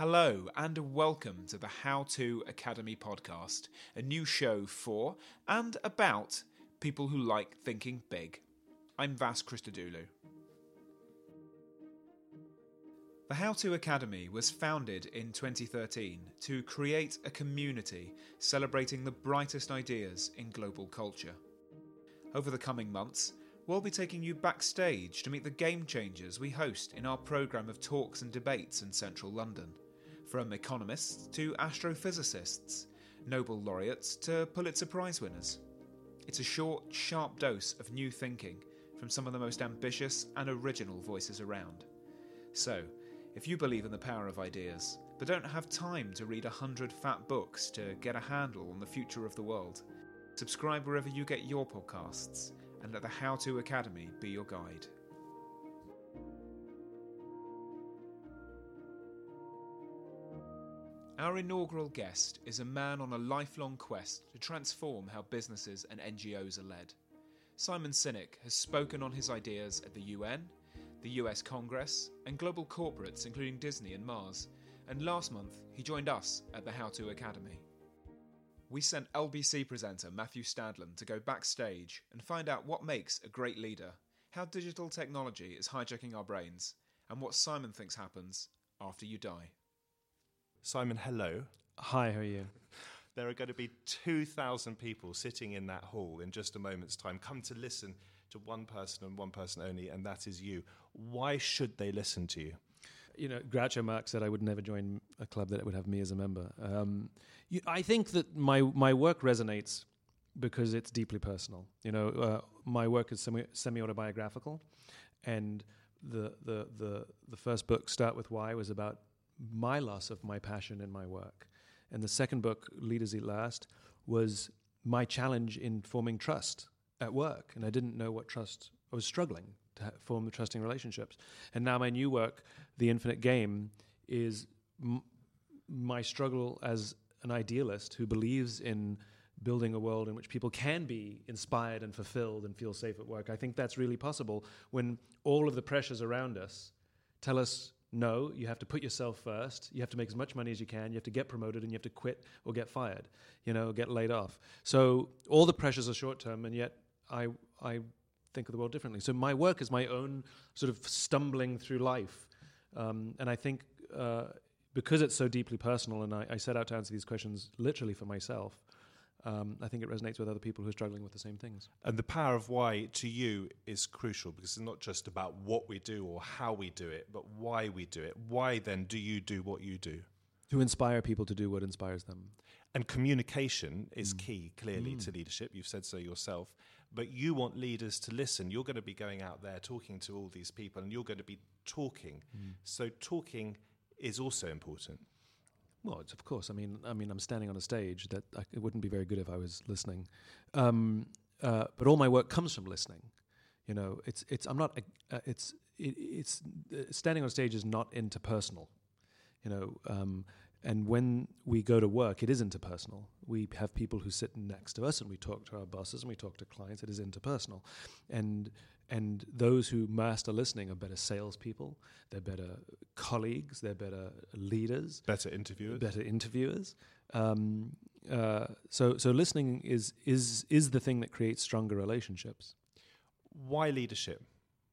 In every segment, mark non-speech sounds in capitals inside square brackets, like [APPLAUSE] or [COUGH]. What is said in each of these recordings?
Hello, and welcome to the How To Academy podcast, a new show for and about people who like thinking big. I'm Vas Christodoulou. The How To Academy was founded in 2013 to create a community celebrating the brightest ideas in global culture. Over the coming months, we'll be taking you backstage to meet the game changers we host in our programme of talks and debates in central London. From economists to astrophysicists, Nobel laureates to Pulitzer Prize winners. It's a short, sharp dose of new thinking from some of the most ambitious and original voices around. So, if you believe in the power of ideas, but don't have time to read a hundred fat books to get a handle on the future of the world, subscribe wherever you get your podcasts and let the How To Academy be your guide. Our inaugural guest is a man on a lifelong quest to transform how businesses and NGOs are led. Simon Sinek has spoken on his ideas at the UN, the US Congress, and global corporates including Disney and Mars, and last month he joined us at the How To Academy. We sent LBC presenter Matthew Stadlen to go backstage and find out what makes a great leader, how digital technology is hijacking our brains, and what Simon thinks happens after you die. Simon, hello. Hi, how are you? There are going to be 2,000 people sitting in that hall in just a moment's time, come to listen to one person and one person only, and that is you. Why should they listen to you? You know, Groucho Marx said I would never join a club that would have me as a member. Um, you, I think that my, my work resonates because it's deeply personal. You know, uh, my work is semi, semi-autobiographical, and the, the, the, the first book, Start With Why, was about my loss of my passion in my work. And the second book, Leaders Eat Last, was my challenge in forming trust at work. And I didn't know what trust, I was struggling to form the trusting relationships. And now my new work, The Infinite Game, is m- my struggle as an idealist who believes in building a world in which people can be inspired and fulfilled and feel safe at work. I think that's really possible when all of the pressures around us tell us no, you have to put yourself first. You have to make as much money as you can. You have to get promoted and you have to quit or get fired, you know, get laid off. So all the pressures are short term, and yet I, I think of the world differently. So my work is my own sort of stumbling through life. Um, and I think uh, because it's so deeply personal, and I, I, set out to answer these questions literally for myself, um, I think it resonates with other people who are struggling with the same things. And the power of why to you is crucial because it's not just about what we do or how we do it, but why we do it. Why then do you do what you do? To inspire people to do what inspires them. And communication is mm. key, clearly, mm. to leadership. You've said so yourself. But you want leaders to listen. You're going to be going out there talking to all these people and you're going to be talking. Mm. So, talking is also important. Well, it's of course. I mean, I mean, I'm standing on a stage that I, it wouldn't be very good if I was listening. Um, uh, but all my work comes from listening. You know, it's it's. I'm not. Uh, it's it, it's uh, standing on stage is not interpersonal. You know, um, and when we go to work, it is interpersonal. We have people who sit next to us, and we talk to our bosses, and we talk to clients. It is interpersonal, and and those who master listening are better salespeople, they're better colleagues, they're better leaders, better interviewers, better interviewers. Um, uh, so, so listening is is is the thing that creates stronger relationships. Why leadership?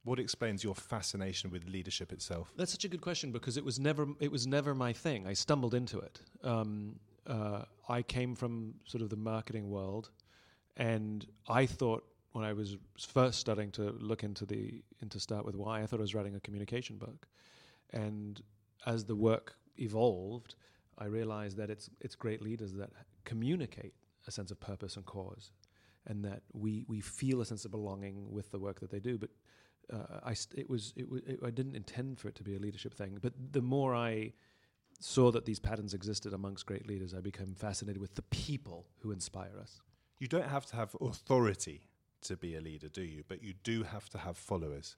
What explains your fascination with leadership itself? That's such a good question because it was never it was never my thing. I stumbled into it. Um, uh, I came from sort of the marketing world, and I thought when I was first starting to look into the into start with why, I thought I was writing a communication book, and as the work evolved, I realized that it's it's great leaders that communicate a sense of purpose and cause, and that we we feel a sense of belonging with the work that they do. But uh, I it was it, it I didn't intend for it to be a leadership thing. But the more I saw that these patterns existed amongst great leaders, I became fascinated with the people who inspire us. You don't have to have authority to be a leader, do you? But you do have to have followers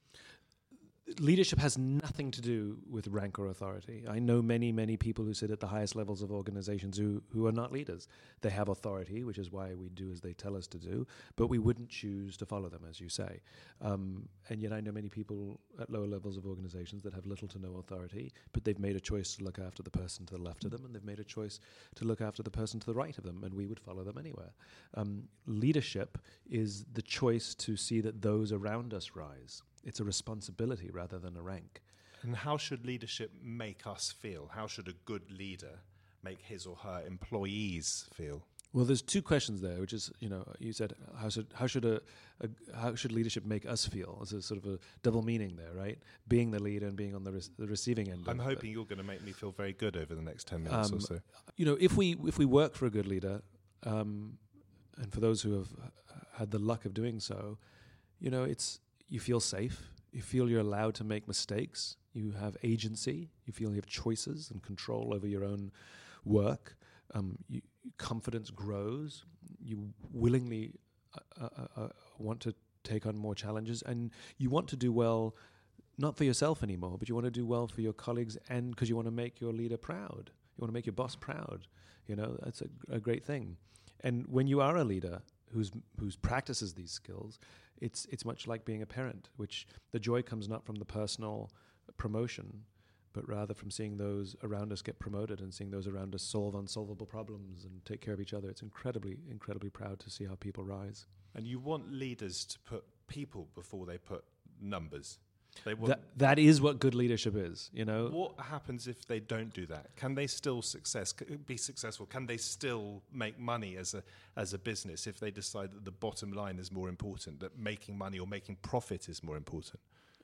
leadership has nothing to do with rank or authority. I know many, many people who sit at the highest levels of organizations who, who are not leaders. They have authority, which is why we do as they tell us to do, but we wouldn't choose to follow them, as you say. Um, and yet I know many people at lower levels of organizations that have little to no authority, but they've made a choice to look after the person to the left of them, and they've made a choice to look after the person to the right of them, and we would follow them anywhere. Um, leadership is the choice to see that those around us rise it's a responsibility rather than a rank. And how should leadership make us feel? How should a good leader make his or her employees feel? Well, there's two questions there, which is, you know, you said how should how should a, a how should leadership make us feel? There's a sort of a double meaning there, right? Being the leader and being on the, re- the receiving end. I'm hoping you're going to make me feel very good over the next ten minutes um, or so. You know, if we if we work for a good leader, um, and for those who have had the luck of doing so, you know, it's you feel safe. You feel you're allowed to make mistakes. You have agency. You feel you have choices and control over your own work. Um, you, confidence grows. You willingly uh, uh, uh, want to take on more challenges, and you want to do well, not for yourself anymore, but you want to do well for your colleagues, and because you want to make your leader proud. You want to make your boss proud. You know that's a, a great thing. And when you are a leader who's who's practices these skills, it's it's much like being a parent, which the joy comes not from the personal promotion, but rather from seeing those around us get promoted and seeing those around us solve unsolvable problems and take care of each other. It's incredibly, incredibly proud to see how people rise. And you want leaders to put people before they put numbers. That, that is what good leadership is, you know. What happens if they don't do that? Can they still success be successful? Can they still make money as a as a business if they decide that the bottom line is more important, that making money or making profit is more important?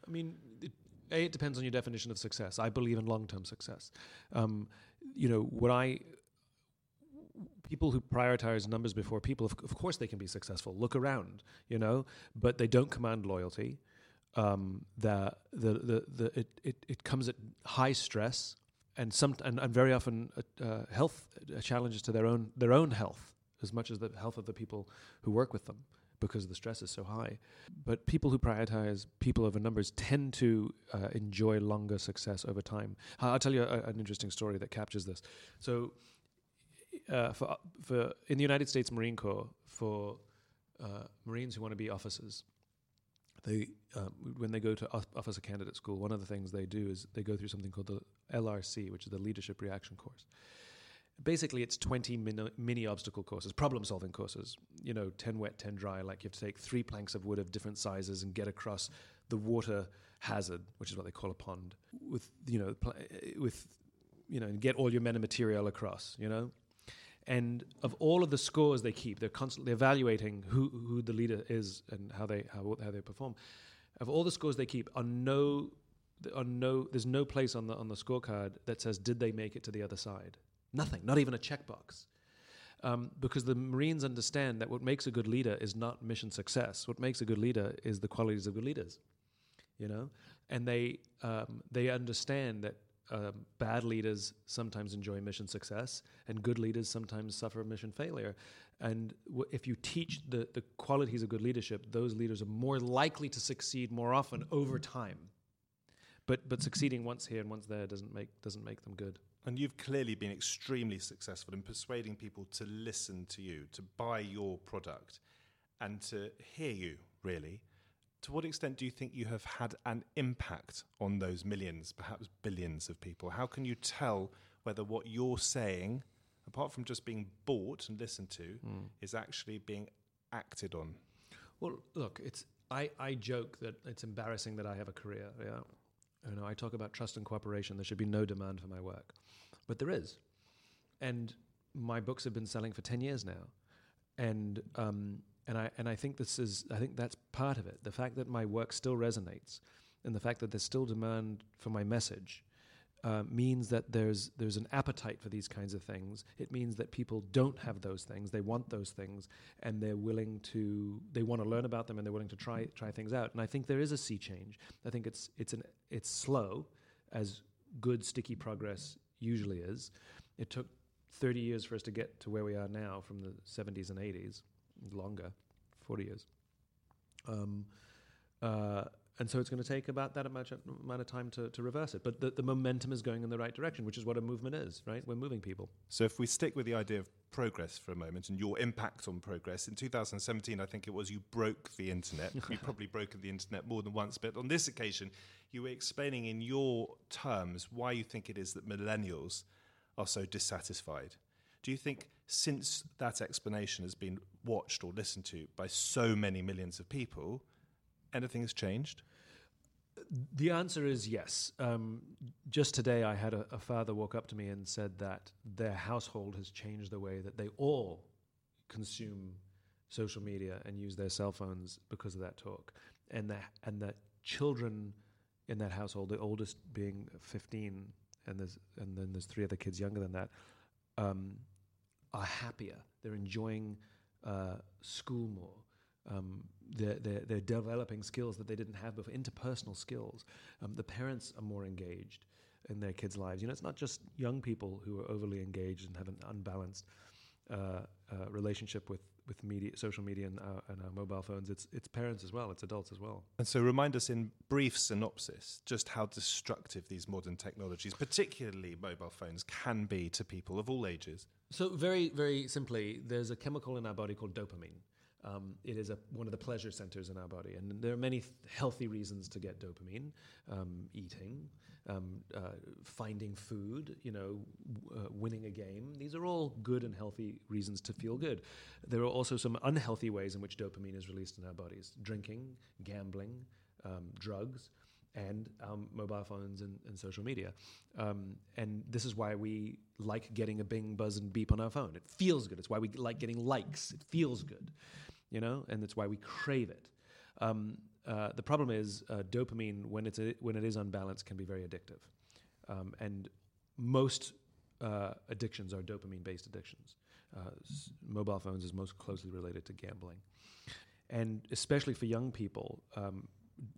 I mean, it, a, it depends on your definition of success. I believe in long term success. Um, you know, what I people who prioritize numbers before people, of, of course, they can be successful. Look around, you know, but they don't command loyalty um, the, the, the, the, it, it, it comes at high stress and some and, and very often uh, uh, health uh, challenges to their own their own health as much as the health of the people who work with them because the stress is so high. But people who prioritize people over numbers tend to uh, enjoy longer success over time. I'll tell you a, an interesting story that captures this. So, uh, for for in the United States Marine Corps, for uh, Marines who want to be officers, they uh, when they go to officer candidate school, one of the things they do is they go through something called the LRC, which is the Leadership Reaction Course. Basically, it's 20 mini, mini obstacle courses, problem solving courses. You know, 10 wet, 10 dry. Like you have to take three planks of wood of different sizes and get across the water hazard, which is what they call a pond, with you know, pl- with you know, and get all your metamaterial across. You know, and of all of the scores they keep, they're constantly evaluating who, who the leader is and how they how, how they perform. Of all the scores they keep, on no on no there's no place on the on the scorecard that says did they make it to the other side. Nothing, not even a checkbox. Um, because the Marines understand that what makes a good leader is not mission success. What makes a good leader is the qualities of good leaders, you know, and they um, they understand that um, bad leaders sometimes enjoy mission success, and good leaders sometimes suffer mission failure. And w- if you teach the, the qualities of good leadership, those leaders are more likely to succeed more often over time. But but succeeding once here and once there doesn't make doesn't make them good. And you've clearly been extremely successful in persuading people to listen to you, to buy your product, and to hear you. Really, to what extent do you think you have had an impact on those millions, perhaps billions of people? How can you tell whether what you're saying, apart from just being bought and listened to, mm. is actually being acted on? Well, look, it's I, I joke that it's embarrassing that I have a career. Yeah, you know, I talk about trust and cooperation. There should be no demand for my work, but there is, and my books have been selling for ten years now, and um, and I and I think this is I think that's part of it. The fact that my work still resonates, and the fact that there's still demand for my message, uh, means that there's there's an appetite for these kinds of things. It means that people don't have those things; they want those things, and they're willing to they want to learn about them, and they're willing to try try things out. And I think there is a sea change. I think it's it's an it's slow, as good sticky progress usually is. It took 30 years for us to get to where we are now, from the 70s and 80s, longer, 40 years. Um, uh, and so it's going to take about that amount of time to, to reverse it. But the, the momentum is going in the right direction, which is what a movement is, right? We're moving people. So if we stick with the idea of progress for a moment and your impact on progress, in 2017, I think it was you broke the internet. [LAUGHS] You've probably broken the internet more than once, but on this occasion, you were explaining in your terms why you think it is that millennials are so dissatisfied. Do you think since that explanation has been watched or listened to by so many millions of people, anything has changed? The answer is yes. Um, just today, I had a, a, father walk up to me and said that their household has changed the way that they all consume social media and use their cell phones because of that talk, and that and that children in that household, the oldest being 15, and there's and then there's three other kids younger than that, um, are happier. They're enjoying uh, school more. Um, they're, they're, they're, developing skills that they didn't have before, interpersonal skills. Um, the parents are more engaged in their kids' lives. You know, it's not just young people who are overly engaged and have an unbalanced uh, uh, relationship with, with media, social media, and, uh, and our mobile phones. It's it's parents as well. It's adults as well. And so, remind us in brief synopsis just how destructive these modern technologies, particularly mobile phones, can be to people of all ages. So, very very simply, there's a chemical in our body called dopamine. Um, it is a, one of the pleasure centers in our body. And there are many th- healthy reasons to get dopamine um, eating, um, uh, finding food, you know, w- uh, winning a game. These are all good and healthy reasons to feel good. There are also some unhealthy ways in which dopamine is released in our bodies drinking, gambling, um, drugs. And um, mobile phones and, and social media. Um, and this is why we like getting a bing, buzz, and beep on our phone. It feels good. It's why we like getting likes. It feels good you know, and that's why we crave it. Um, uh, the problem is uh, dopamine, when it's a, when it is unbalanced, can be very addictive, um, and most uh, addictions are dopamine-based addictions. Uh, s- mobile phones is most closely related to gambling, and especially for young people.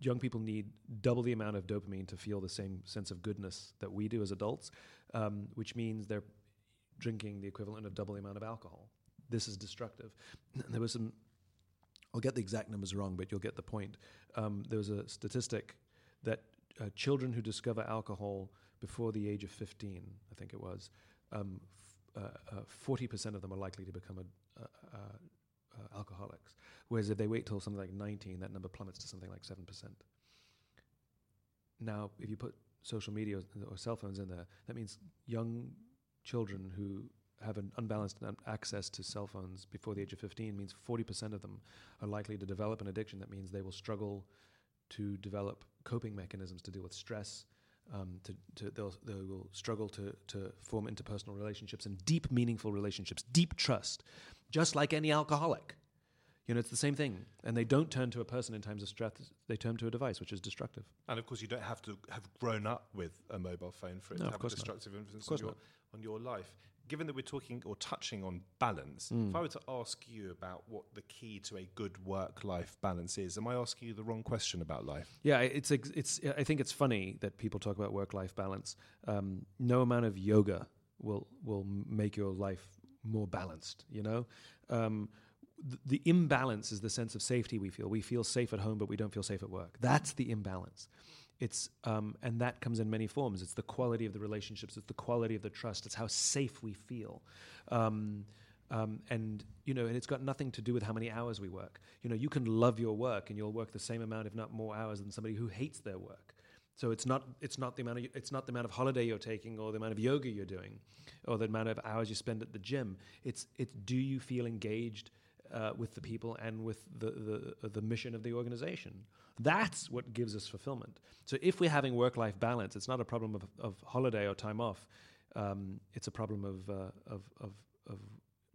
Young people need double the amount of dopamine to feel the same sense of goodness that we do as adults, um, which means they're drinking the equivalent of double the amount of alcohol. This is destructive. [CLEARS THROAT] there was some I'll get the exact numbers wrong, but you'll get the point. Um, there was a statistic that uh, children who discover alcohol before the age of 15, I think it was, um, f- uh, uh, 40% of them are likely to become a, uh, alcoholics. Whereas if they wait till something like 19, that number plummets to something like 7%. Now, if you put social media or cell phones in there, that means young children who have an unbalanced access to cell phones before the age of 15 means 40% of them are likely to develop an addiction. That means they will struggle to develop coping mechanisms to deal with stress. Um, to, to they'll, they will struggle to, to form interpersonal relationships and deep, meaningful relationships, deep trust, just like any alcoholic. You know, it's the same thing. And they don't turn to a person in times of stress, they turn to a device, which is destructive. And of course, you don't have to have grown up with a mobile phone for it no, to have a destructive not. influence on your, on your life given that we're talking or touching on balance, mm. if I were to ask you about what the key to a good work-life balance is, am I asking you the wrong question about life? Yeah, it's it's. I think it's funny that people talk about work-life balance. Um, no amount of yoga will will make your life more balanced. You know. Um, the imbalance is the sense of safety we feel. We feel safe at home, but we don't feel safe at work. That's the imbalance. It's um, and that comes in many forms. It's the quality of the relationships. It's the quality of the trust. It's how safe we feel. Um, um, and you know, and it's got nothing to do with how many hours we work. You know, you can love your work and you'll work the same amount, if not more, hours than somebody who hates their work. So it's not it's not the amount of it's not the amount of holiday you're taking or the amount of yoga you're doing, or the amount of hours you spend at the gym. It's it's do you feel engaged uh, with the people and with the, the, the mission of the organization. That's what gives us fulfillment. So if we're having work life balance, it's not a problem of, of holiday or time off. Um, it's a problem of, uh, of, of, of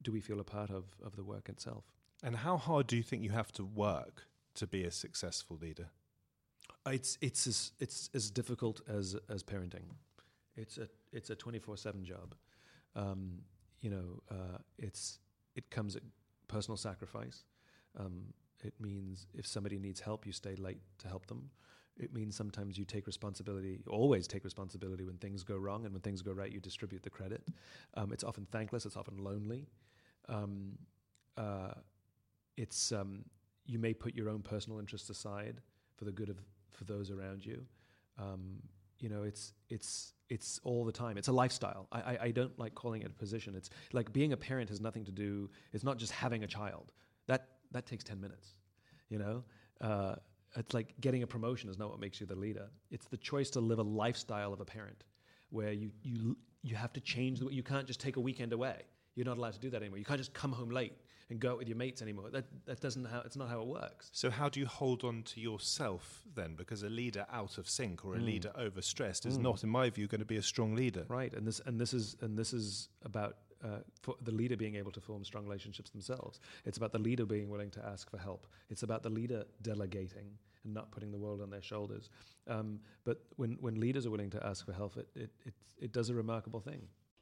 do we feel a part of, of the work itself. And how hard do you think you have to work to be a successful leader? It's, it's, as, it's as difficult as, as parenting. It's a, it's a 24 7 job. Um, you know, uh, it's, it comes at personal sacrifice. Um, it means if somebody needs help, you stay late to help them. It means sometimes you take responsibility, always take responsibility when things go wrong, and when things go right, you distribute the credit. Um, it's often thankless, it's often lonely. Um, uh, it's um, you may put your own personal interests aside for the good of for those around you. Um, you know, it's it's it's all the time. It's a lifestyle. I, I, I don't like calling it a position. It's like being a parent has nothing to do. It's not just having a child. That that takes ten minutes. You know, uh, it's like getting a promotion is not what makes you the leader. It's the choice to live a lifestyle of a parent, where you you you have to change the way. You can't just take a weekend away. You're not allowed to do that anymore. You can't just come home late and go out with your mates anymore. That that doesn't how it's not how it works. So how do you hold on to yourself then? Because a leader out of sync or a mm. leader overstressed is mm. not, in my view, going to be a strong leader. Right, and this and this is and this is about uh, for the leader being able to form strong relationships themselves. It's about the leader being willing to ask for help. It's about the leader delegating and not putting the world on their shoulders. Um, but when, when leaders are willing to ask for help, it, it, it, it does a remarkable thing.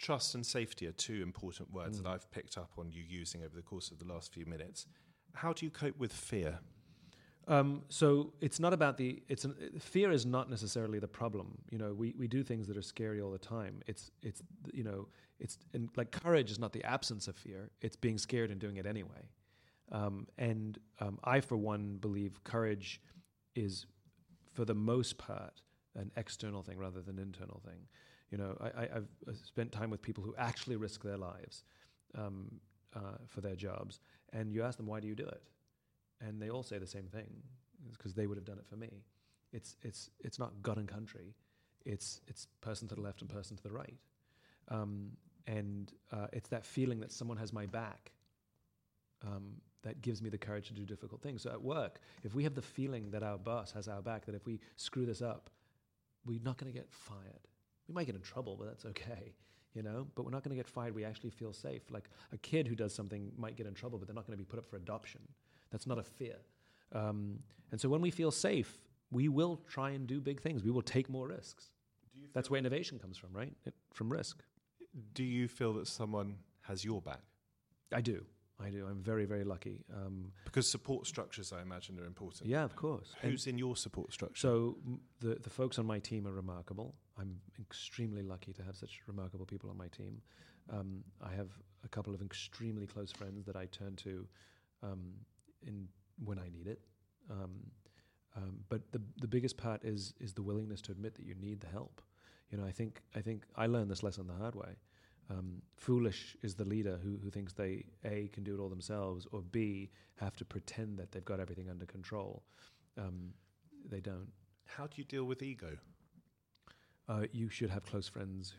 trust and safety are two important words mm. that I've picked up on you using over the course of the last few minutes. How do you cope with fear? Um, so it's not about the it's an, fear is not necessarily the problem. You know, we, we do things that are scary all the time. It's it's you know it's like courage is not the absence of fear. It's being scared and doing it anyway. Um, and um, I, for one, believe courage is, for the most part, an external thing rather than internal thing. You know, I, have spent time with people who actually risk their lives um, uh, for their jobs, and you ask them, why do you do it? And they all say the same thing, because they would have done it for me. It's, it's, it's not God and country, it's, it's person to the left and person to the right. Um, and uh, it's that feeling that someone has my back um, that gives me the courage to do difficult things. So at work, if we have the feeling that our boss has our back, that if we screw this up, we're not going to get fired we might get in trouble, but that's okay, you know. But we're not going to get fired. We actually feel safe. Like a kid who does something might get in trouble, but they're not going to be put up for adoption. That's not a fear. Um, and so when we feel safe, we will try and do big things. We will take more risks. That's where innovation comes from, right? It, from risk. Do you feel that someone has your back? I do. I do. I'm very, very lucky. Um, because support structures, I imagine, are important. Yeah, of course. Who's and in your support structure? So the the folks on my team are remarkable. I'm extremely lucky to have such remarkable people on my team. Um, I have a couple of extremely close friends that I turn to um, in when I need it. Um, um, but the the biggest part is is the willingness to admit that you need the help. You know, I think I think I learned this lesson the hard way. Um, foolish is the leader who, who thinks they a can do it all themselves or b have to pretend that they've got everything under control. Um, they don't. How do you deal with ego? Uh, you should have close friends,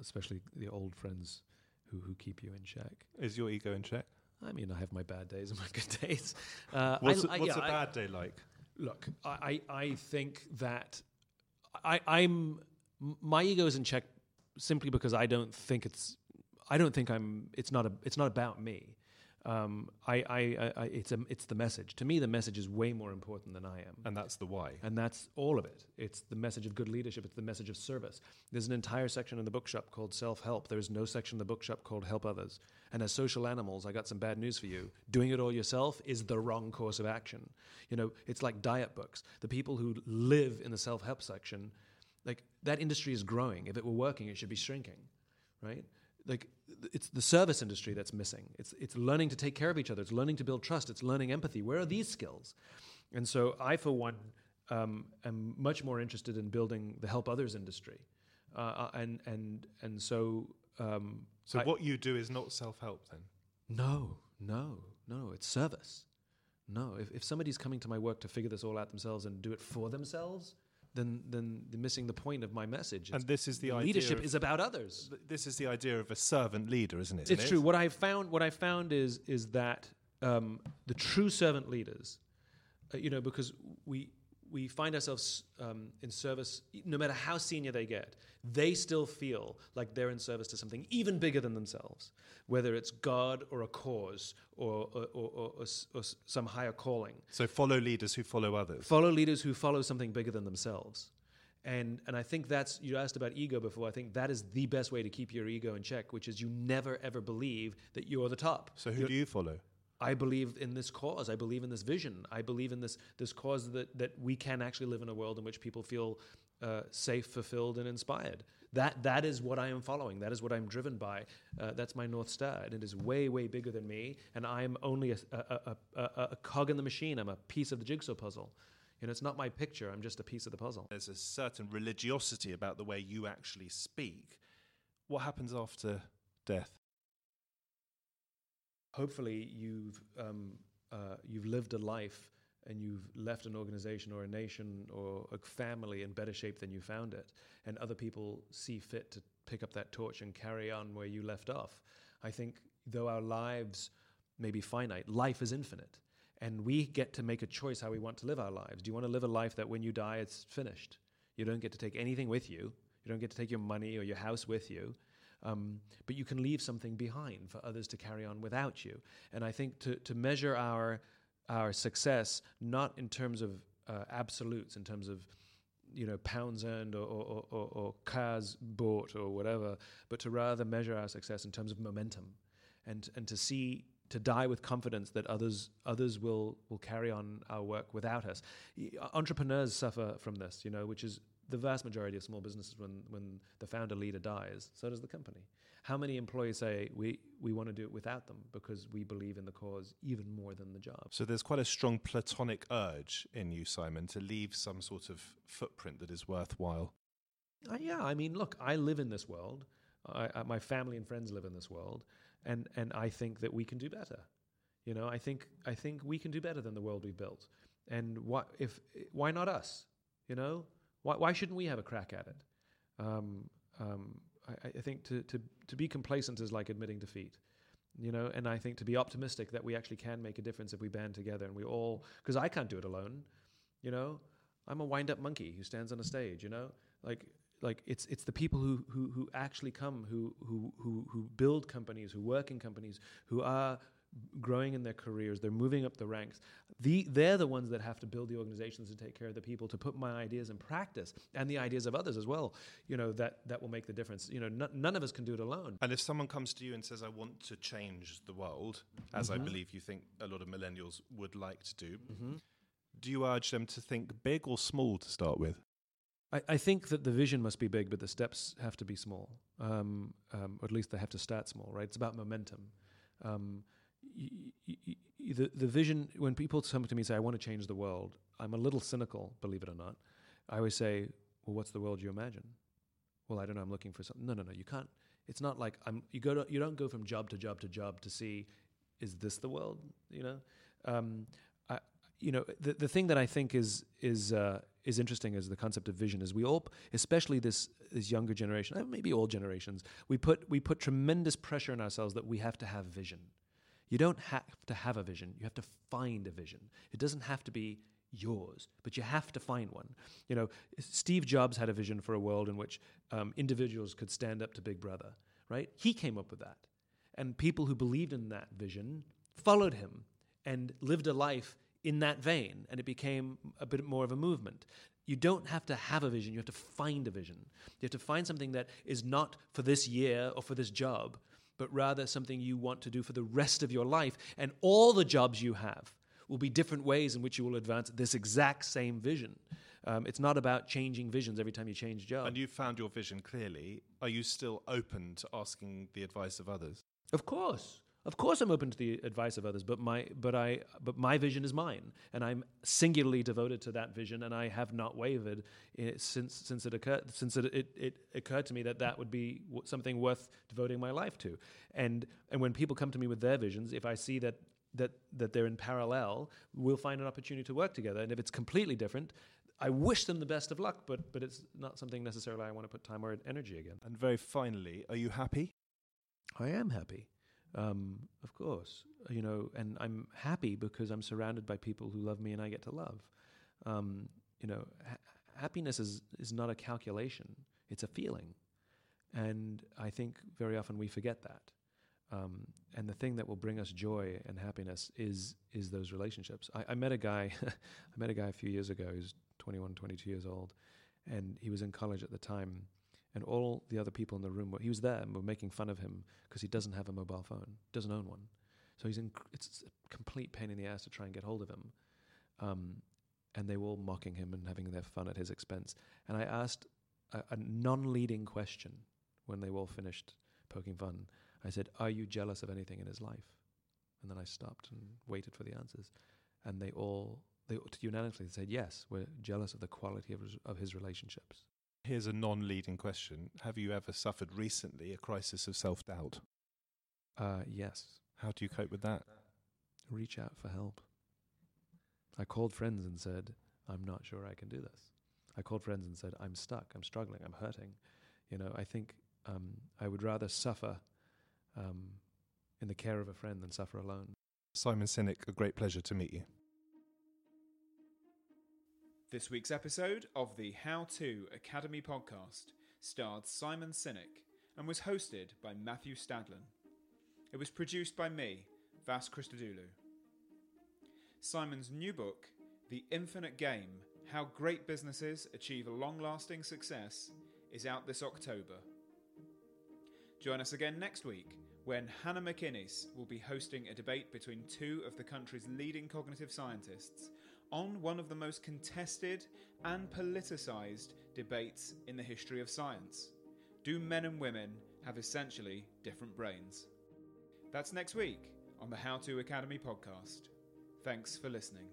especially the old friends who, who keep you in check. Is your ego in check? I mean, I have my bad days and my good [LAUGHS] days. Uh, what's, I, a, what's yeah, a bad I, day like? Look, I, I think that I, I'm my ego is in check simply because I don't think it's I don't think I'm it's not a it's not about me. Um, I, I, I, it's a, it's the message. To me, the message is way more important than I am, and that's the why. And that's all of it. It's the message of good leadership. It's the message of service. There's an entire section in the bookshop called self-help. There is no section in the bookshop called help others. And as social animals, I got some bad news for you. Doing it all yourself is the wrong course of action. You know, it's like diet books. The people who live in the self-help section, like that industry is growing. If it were working, it should be shrinking, right? like it's the service industry that's missing. It's it's learning to take care of each other. It's learning to build trust. It's learning empathy. Where are these skills? And so I, for one, um, am much more interested in building the help others industry. Uh, uh and and and so um, so I, what you do is not self help then. No, no, no. It's service. No, if, if somebody's coming to my work to figure this all out themselves and do it for themselves, then then missing the point of my message. and this is the, leadership of, is about others. This is the idea of a servant leader, isn't it? It's Isn't true. it? What I found, what I found is is that um, the true servant leaders, uh, you know, because we we find ourselves um, in service, no matter how senior they get, they still feel like they're in service to something even bigger than themselves, whether it's God or a cause or or, or, or, or some higher calling. So follow leaders who follow others. Follow leaders who follow something bigger than themselves. And, and I think that's, you asked about ego before. I think that is the best way to keep your ego in check, which is you never ever believe that you're the top. so who You're- do you follow? I believe in this cause. I believe in this vision. I believe in this this cause that that we can actually live in a world in which people feel uh, safe, fulfilled, and inspired. That that is what I am following. That is what I'm driven by. Uh, that's my north star, and it is way way bigger than me. And I am only a, a, a, a, a cog in the machine. I'm a piece of the jigsaw puzzle. You know, it's not my picture. I'm just a piece of the puzzle. There's a certain religiosity about the way you actually speak. What happens after death? Hopefully you've um, uh, you've lived a life and you've left an organization or a nation or a family in better shape than you found it, and other people see fit to pick up that torch and carry on where you left off. I think though our lives may be finite, life is infinite. And we get to make a choice how we want to live our lives. Do you want to live a life that when you die, it's finished? You don't get to take anything with you. You don't get to take your money or your house with you. Um, but you can leave something behind for others to carry on without you. And I think to, to measure our our success not in terms of uh, absolutes, in terms of you know pounds earned or, or, or, or cars bought or whatever, but to rather measure our success in terms of momentum, and and to see to die with confidence that others others will will carry on our work without us. Entrepreneurs suffer from this, you know, which is the vast majority of small businesses when when the founder leader dies, so does the company. How many employees say we we want to do it without them because we believe in the cause even more than the job? So there's quite a strong platonic urge in you, Simon, to leave some sort of footprint that is worthwhile. Uh, yeah, I mean, look, I live in this world. I, I, my family and friends live in this world, and and I think that we can do better. You know, I think I think we can do better than the world we've built. And why if why not us? You know, why why shouldn't we have a crack at it? Um, um, I, I think to, to to be complacent is like admitting defeat. You know, and I think to be optimistic that we actually can make a difference if we band together and we all because I can't do it alone. You know, I'm a wind up monkey who stands on a stage. You know, like like it's it's the people who who who actually come who who who who build companies, who work in companies, who are growing in their careers, they're moving up the ranks. The, they're the ones that have to build the organizations and take care of the people to put my ideas in practice and the ideas of others as well. You know that that will make the difference. You know, n- none of us can do it alone. And if someone comes to you and says, I want to change the world, as I believe you think a lot of millennials would like to do, do you urge them to think big or small to start with? I, I think that the vision must be big, but the steps have to be small, um, um, or at least they have to start small. Right? It's about momentum. Um, the the vision when people come to me and say I want to change the world, I'm a little cynical, believe it or not. I always say, well, what's the world you imagine? Well, I don't know. I'm looking for something. No, no, no. You can't. It's not like I'm. You go to. You don't go from job to job to job to see, is this the world? You know. Um, I, you know, the the thing that I think is is uh, is interesting is the concept of vision. Is we all, especially this this younger generation, uh, maybe all generations, we put we put tremendous pressure on ourselves that we have to have vision. You don't have to have a vision. You have to find a vision. It doesn't have to be yours, but you have to find one. You know, Steve Jobs had a vision for a world in which um, individuals could stand up to Big Brother, right? He came up with that. And people who believed in that vision followed him and lived a life in that vein, and it became a bit more of a movement. You don't have to have a vision, you have to find a vision. You have to find something that is not for this year or for this job, but rather something you want to do for the rest of your life. And all the jobs you have will be different ways in which you will advance this exact same vision. Um, it's not about changing visions every time you change job. And you've found your vision clearly. Are you still open to asking the advice of others? Of course. Of course, I'm open to the advice of others, but my but I but my vision is mine, and I'm singularly devoted to that vision, and I have not wavered eh, since since it occurred since it, it, it occurred to me that that would be something worth devoting my life to, and and when people come to me with their visions, if I see that that that they're in parallel, we'll find an opportunity to work together, and if it's completely different, I wish them the best of luck, but but it's not something necessarily I want to put time or energy again. And very finally, are you happy? I am happy. Um, of course, you know, and I'm happy because I'm surrounded by people who love me and I get to love. Um, you know, ha- happiness is is not a calculation; it's a feeling, and I think very often we forget that. Um, and the thing that will bring us joy and happiness is is those relationships. I, I met a guy, [LAUGHS] I met a guy a few years ago. He was 21, 22 years old, and he was in college at the time and all the other people in the room were he was there and were making fun of him because he doesn't have a mobile phone, doesn't own one. So he's in, it's a complete pain in the ass to try and get hold of him. Um, and they were all mocking him and having their fun at his expense. And I asked a, a non-leading question when they all finished poking fun. I said, "Are you jealous of anything in his life?" And then I stopped and waited for the answers, and they all they unanimously said, "Yes, we're jealous of the quality of his, of his relationships." Here's a non leading question Have you ever suffered recently a crisis of self doubt? Uh, yes. How do you cope with that? Reach out for help. I called friends and said, I'm not sure I can do this. I called friends and said, I'm stuck, I'm struggling, I'm hurting. You know, I think um, I would rather suffer um, in the care of a friend than suffer alone. Simon Sinek, a great pleasure to meet you. This week's episode of the How To Academy podcast starred Simon Sinek and was hosted by Matthew Stadlen. It was produced by me, Vas Christodoulou. Simon's new book, The Infinite Game How Great Businesses Achieve Long Lasting Success, is out this October. Join us again next week when Hannah McInnes will be hosting a debate between two of the country's leading cognitive scientists on one of the most contested and politicised debates in the history of science. Do men and women have essentially different brains? That's next week on the How To Academy podcast. Thanks for listening.